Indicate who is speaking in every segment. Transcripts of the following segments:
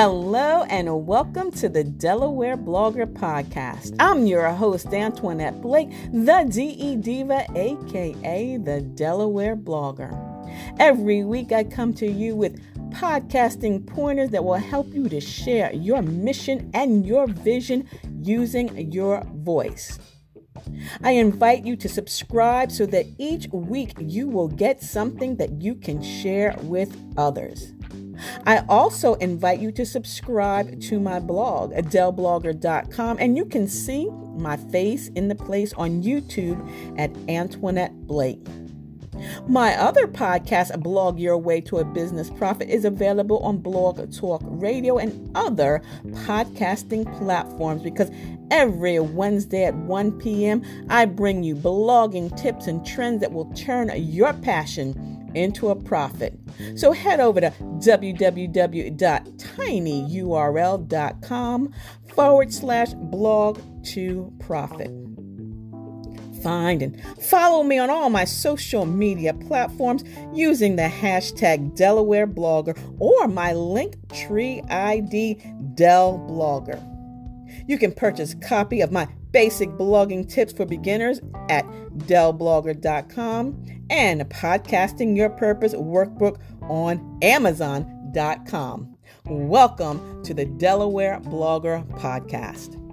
Speaker 1: Hello and welcome to the Delaware Blogger Podcast. I'm your host, Antoinette Blake, the DE Diva, aka the Delaware Blogger. Every week I come to you with podcasting pointers that will help you to share your mission and your vision using your voice. I invite you to subscribe so that each week you will get something that you can share with others. I also invite you to subscribe to my blog, adelblogger.com, and you can see my face in the place on YouTube at Antoinette Blake. My other podcast, Blog Your Way to a Business Profit, is available on Blog Talk Radio and other podcasting platforms because every Wednesday at 1 p.m., I bring you blogging tips and trends that will turn your passion into a profit. So head over to www.tinyurl.com forward slash blog to profit. Find and follow me on all my social media platforms using the hashtag Delaware Blogger or my link tree ID Del Blogger. You can purchase a copy of my basic blogging tips for beginners at delblogger.com and podcasting your purpose workbook on amazon.com. Welcome to the Delaware Blogger Podcast.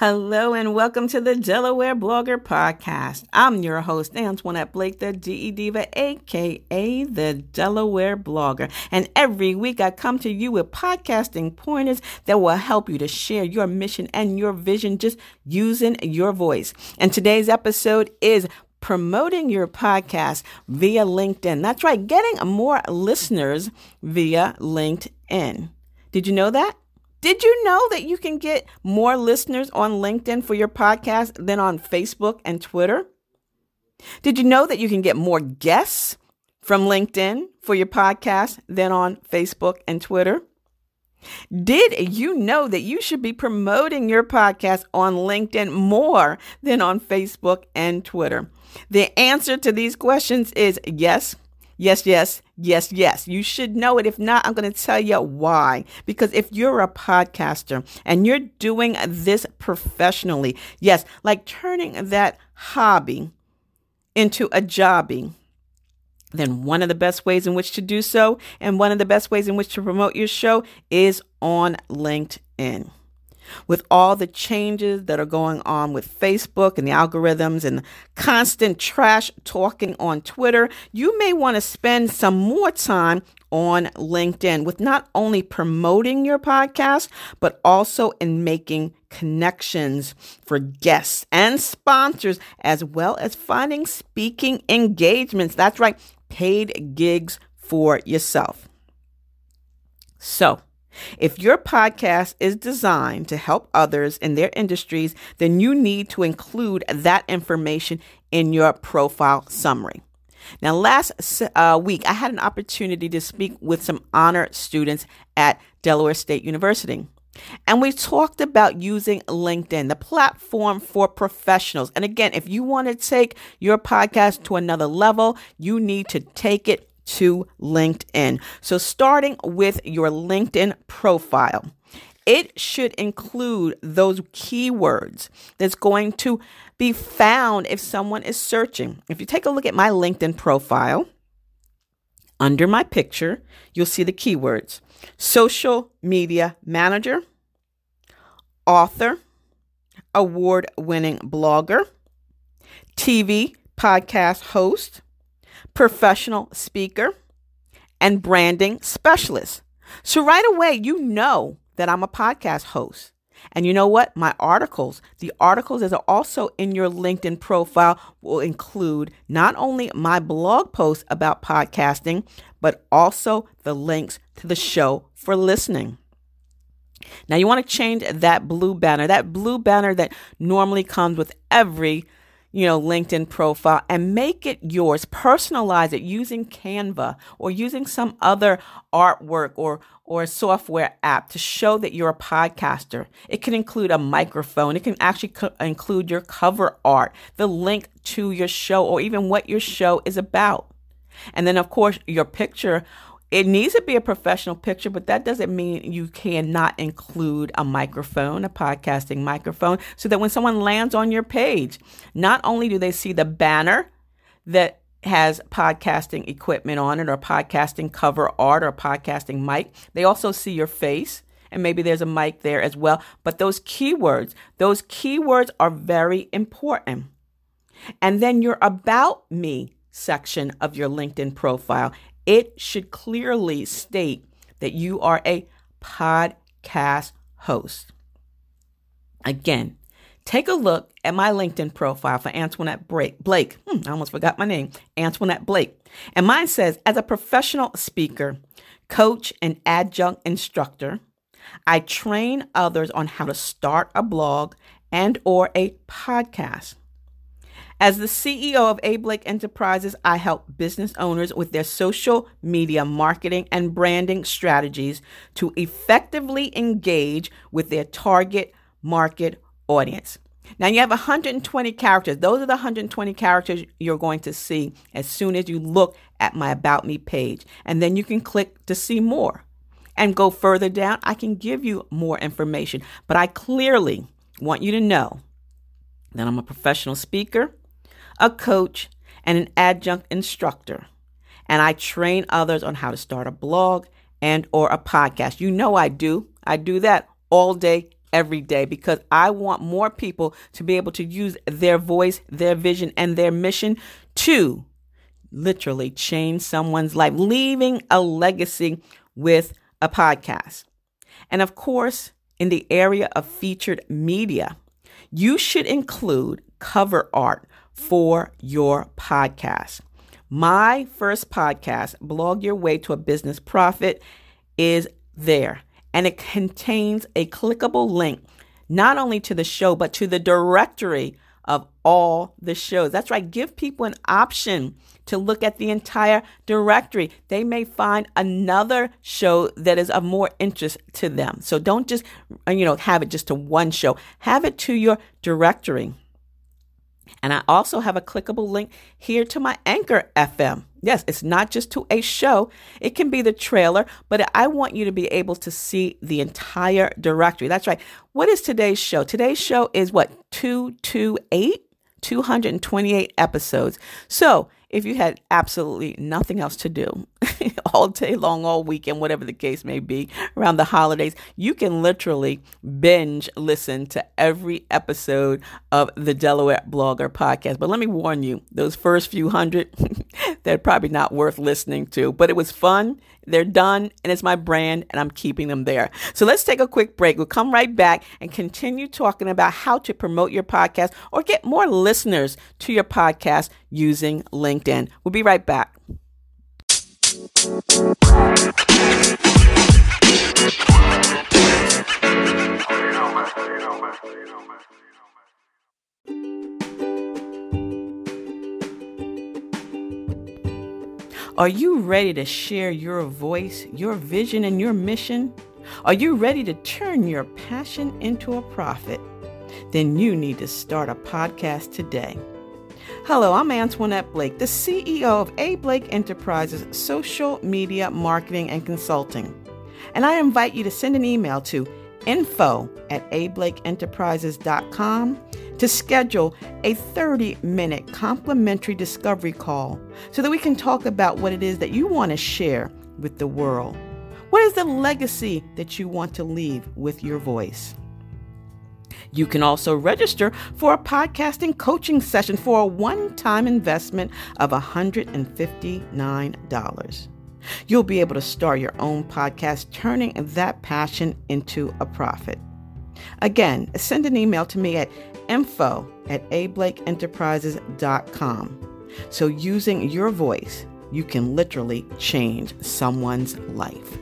Speaker 1: Hello and welcome to the Delaware Blogger Podcast. I'm your host, Antoinette Blake, the DE Diva, aka the Delaware Blogger. And every week I come to you with podcasting pointers that will help you to share your mission and your vision just using your voice. And today's episode is promoting your podcast via LinkedIn. That's right, getting more listeners via LinkedIn. Did you know that? Did you know that you can get more listeners on LinkedIn for your podcast than on Facebook and Twitter? Did you know that you can get more guests from LinkedIn for your podcast than on Facebook and Twitter? Did you know that you should be promoting your podcast on LinkedIn more than on Facebook and Twitter? The answer to these questions is yes, Yes, yes, yes, yes. You should know it. If not, I'm going to tell you why. Because if you're a podcaster and you're doing this professionally, yes, like turning that hobby into a jobby, then one of the best ways in which to do so and one of the best ways in which to promote your show is on LinkedIn with all the changes that are going on with Facebook and the algorithms and the constant trash talking on Twitter, you may want to spend some more time on LinkedIn with not only promoting your podcast, but also in making connections for guests and sponsors, as well as finding speaking engagements. That's right, paid gigs for yourself. So, if your podcast is designed to help others in their industries, then you need to include that information in your profile summary. Now, last uh, week, I had an opportunity to speak with some honor students at Delaware State University. And we talked about using LinkedIn, the platform for professionals. And again, if you want to take your podcast to another level, you need to take it to LinkedIn. So, starting with your LinkedIn profile, it should include those keywords that's going to be found if someone is searching. If you take a look at my LinkedIn profile, under my picture, you'll see the keywords social media manager, author, award winning blogger, TV podcast host, professional speaker, and branding specialist. So right away, you know that I'm a podcast host. And you know what? My articles, the articles that are also in your LinkedIn profile will include not only my blog posts about podcasting, but also the links to the show for listening. Now, you want to change that blue banner, that blue banner that normally comes with every you know, LinkedIn profile and make it yours. Personalize it using Canva or using some other artwork or or a software app to show that you're a podcaster. It can include a microphone. It can actually co- include your cover art, the link to your show, or even what your show is about. And then, of course, your picture. It needs to be a professional picture, but that doesn't mean you cannot include a microphone, a podcasting microphone, so that when someone lands on your page, not only do they see the banner that has podcasting equipment on it or podcasting cover art or podcasting mic, they also see your face and maybe there's a mic there as well. But those keywords, those keywords are very important. And then your About Me section of your LinkedIn profile, it should clearly state that you are a podcast host. Again, take a look at my LinkedIn profile for Antoinette Blake. Hmm, I almost forgot my name, Antoinette Blake. And mine says, as a professional speaker, coach, and adjunct instructor, I train others on how to start a blog and or a podcast. As the CEO of A Blake Enterprises, I help business owners with their social media marketing and branding strategies to effectively engage with their target market audience. Now you have 120 characters. Those are the 120 characters you're going to see as soon as you look at my About Me page. And then you can click to see more and go further down. I can give you more information, but I clearly want you to know that I'm a professional speaker a coach, and an adjunct instructor. And I train others on how to start a blog and or a podcast. You know I do. I do that all day every day because I want more people to be able to use their voice, their vision and their mission to literally change someone's life, leaving a legacy with a podcast. And of course, in the area of featured media, you should include cover art for your podcast. My first podcast, Blog Your Way to a Business Profit, is there. And it contains a clickable link not only to the show, but to the directory of all the shows. That's right. Give people an option to look at the entire directory. They may find another show that is of more interest to them. So don't just, you know, have it just to one show. Have it to your directory. And I also have a clickable link here to my Anchor FM. Yes, it's not just to a show, it can be the trailer, but I want you to be able to see the entire directory. That's right. What is today's show? Today's show is what? 228? 228 episodes. So if you had absolutely nothing else to do all day long, all weekend, whatever the case may be, around the holidays, you can literally binge listen to every episode of the Delaware Blogger podcast. But let me warn you, those first few hundred, they're probably not worth listening to, but it was fun. They're done, and it's my brand, and I'm keeping them there. So let's take a quick break. We'll come right back and continue talking about how to promote your podcast or get more listeners to your podcast using LinkedIn. We'll be right back. Are you ready to share your voice, your vision, and your mission? Are you ready to turn your passion into a profit? Then you need to start a podcast today. Hello, I'm Antoinette Blake, the CEO of A Blake Enterprises Social Media Marketing and Consulting. And I invite you to send an email to info at ablakeenterprises.com to schedule a 30 minute complimentary discovery call so that we can talk about what it is that you want to share with the world. What is the legacy that you want to leave with your voice? You can also register for a podcasting coaching session for a one time investment of $159. You'll be able to start your own podcast, turning that passion into a profit. Again, send an email to me at info at ablakeenterprises.com. So, using your voice, you can literally change someone's life.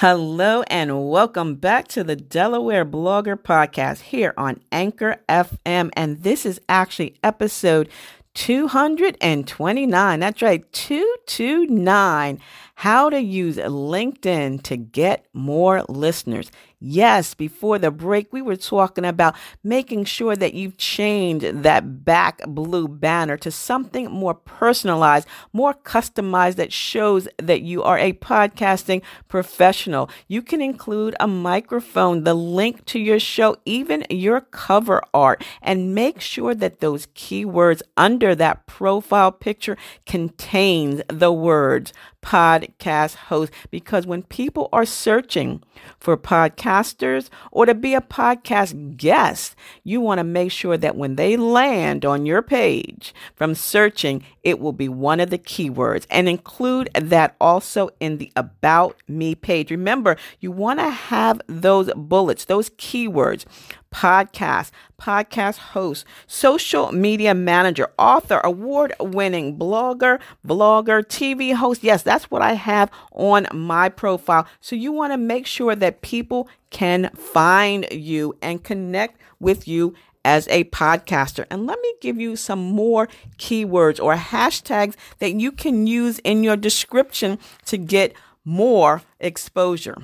Speaker 1: Hello and welcome back to the Delaware Blogger Podcast here on Anchor FM. And this is actually episode 229. That's right, 229. How to use LinkedIn to get more listeners. Yes, before the break, we were talking about making sure that you've changed that back blue banner to something more personalized, more customized that shows that you are a podcasting professional. You can include a microphone, the link to your show, even your cover art, and make sure that those keywords under that profile picture contains the words podcast host because when people are searching for podcasters or to be a podcast guest, you want to make sure that when they land on your page from searching, it will be one of the keywords and include that also in the About Me page. Remember, you want to have those bullets, those keywords podcast, podcast host, social media manager, author, award winning blogger, vlogger, TV host. Yes, that's what I have on my profile. So you want to make sure that people can find you and connect with you as a podcaster. And let me give you some more keywords or hashtags that you can use in your description to get more exposure.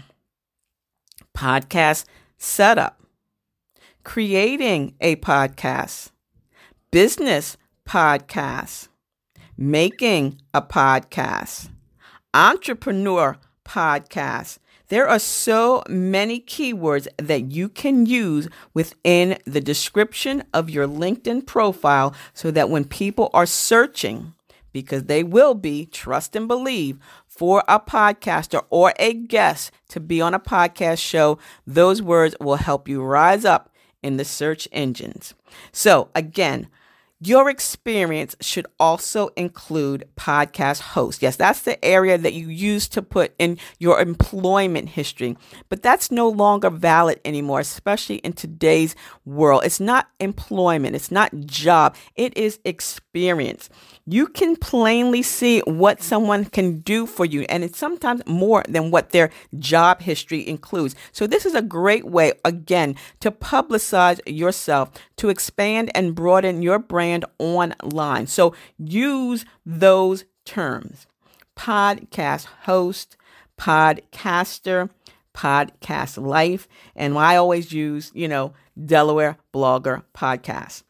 Speaker 1: Podcast setup creating a podcast, business podcast, making a podcast, entrepreneur podcast. There are so many keywords that you can use within the description of your LinkedIn profile so that when people are searching, because they will be, trust and believe, for a podcaster or a guest to be on a podcast show, those words will help you rise up in the search engines. So, again, your experience should also include podcast host. Yes, that's the area that you used to put in your employment history, but that's no longer valid anymore, especially in today's world. It's not employment, it's not job, it is experience you can plainly see what someone can do for you. And it's sometimes more than what their job history includes. So, this is a great way, again, to publicize yourself, to expand and broaden your brand online. So, use those terms podcast host, podcaster, podcast life. And I always use, you know, Delaware Blogger Podcast.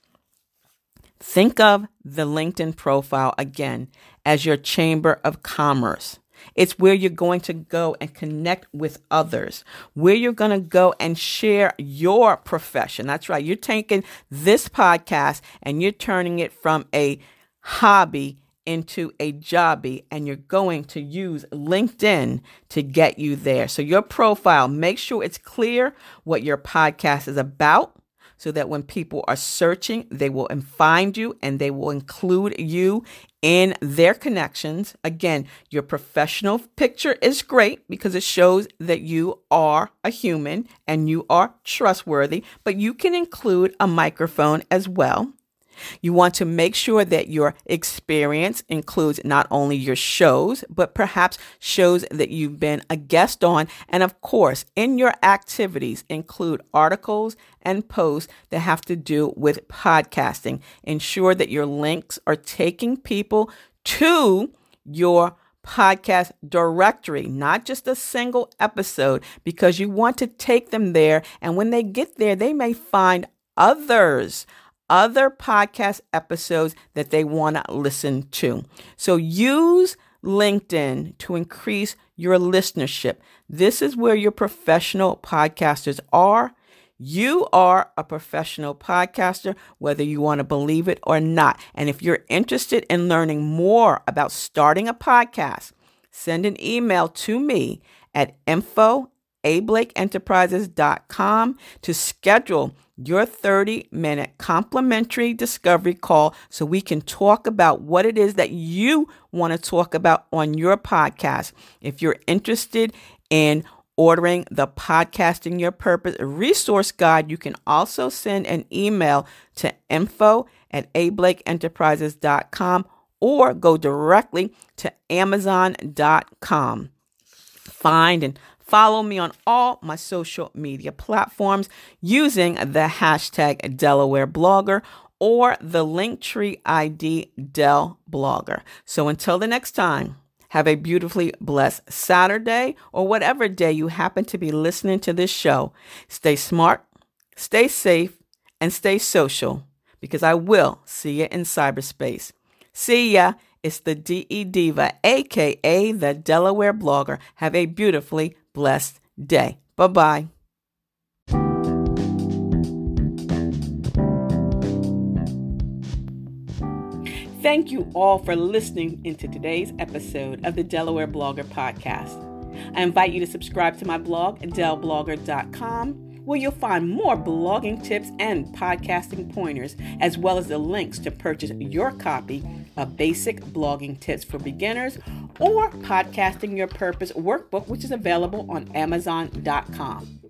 Speaker 1: Think of the LinkedIn profile again as your chamber of commerce. It's where you're going to go and connect with others, where you're going to go and share your profession. That's right. You're taking this podcast and you're turning it from a hobby into a jobby and you're going to use LinkedIn to get you there. So your profile, make sure it's clear what your podcast is about so that when people are searching, they will find you and they will include you in their connections. Again, your professional picture is great because it shows that you are a human and you are trustworthy, but you can include a microphone as well. You want to make sure that your experience includes not only your shows, but perhaps shows that you've been a guest on. And of course, in your activities include articles and posts that have to do with podcasting. Ensure that your links are taking people to your podcast directory, not just a single episode, because you want to take them there. And when they get there, they may find others other podcast episodes that they want to listen to. So use LinkedIn to increase your listenership. This is where your professional podcasters are. You are a professional podcaster, whether you want to believe it or not. And if you're interested in learning more about starting a podcast, send an email to me at info ablakeenterprises.com to schedule your 30 minute complimentary discovery call so we can talk about what it is that you want to talk about on your podcast. If you're interested in ordering the Podcasting Your Purpose resource guide, you can also send an email to info at ablakeenterprises.com or go directly to amazon.com. Find and Follow me on all my social media platforms using the hashtag Delaware Blogger or the Linktree ID Del Blogger. So until the next time, have a beautifully blessed Saturday or whatever day you happen to be listening to this show. Stay smart, stay safe, and stay social because I will see you in cyberspace. See ya. It's the DE Diva, aka the Delaware blogger. Have a beautifully blessed day. Bye bye. Thank you all for listening into today's episode of the Delaware Blogger Podcast. I invite you to subscribe to my blog at delblogger.com, where you'll find more blogging tips and podcasting pointers, as well as the links to purchase your copy of Basic Blogging Tips for Beginners or Podcasting Your Purpose workbook, which is available on Amazon.com.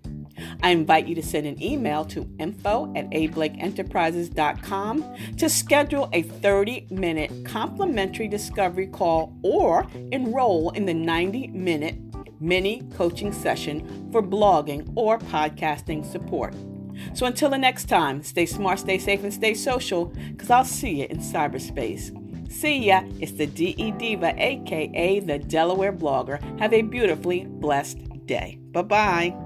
Speaker 1: I invite you to send an email to info at ablakeenterprises.com to schedule a 30 minute complimentary discovery call or enroll in the 90 minute mini coaching session for blogging or podcasting support. So until the next time, stay smart, stay safe, and stay social because I'll see you in cyberspace. See ya. It's the DE Diva, aka the Delaware blogger. Have a beautifully blessed day. Bye bye.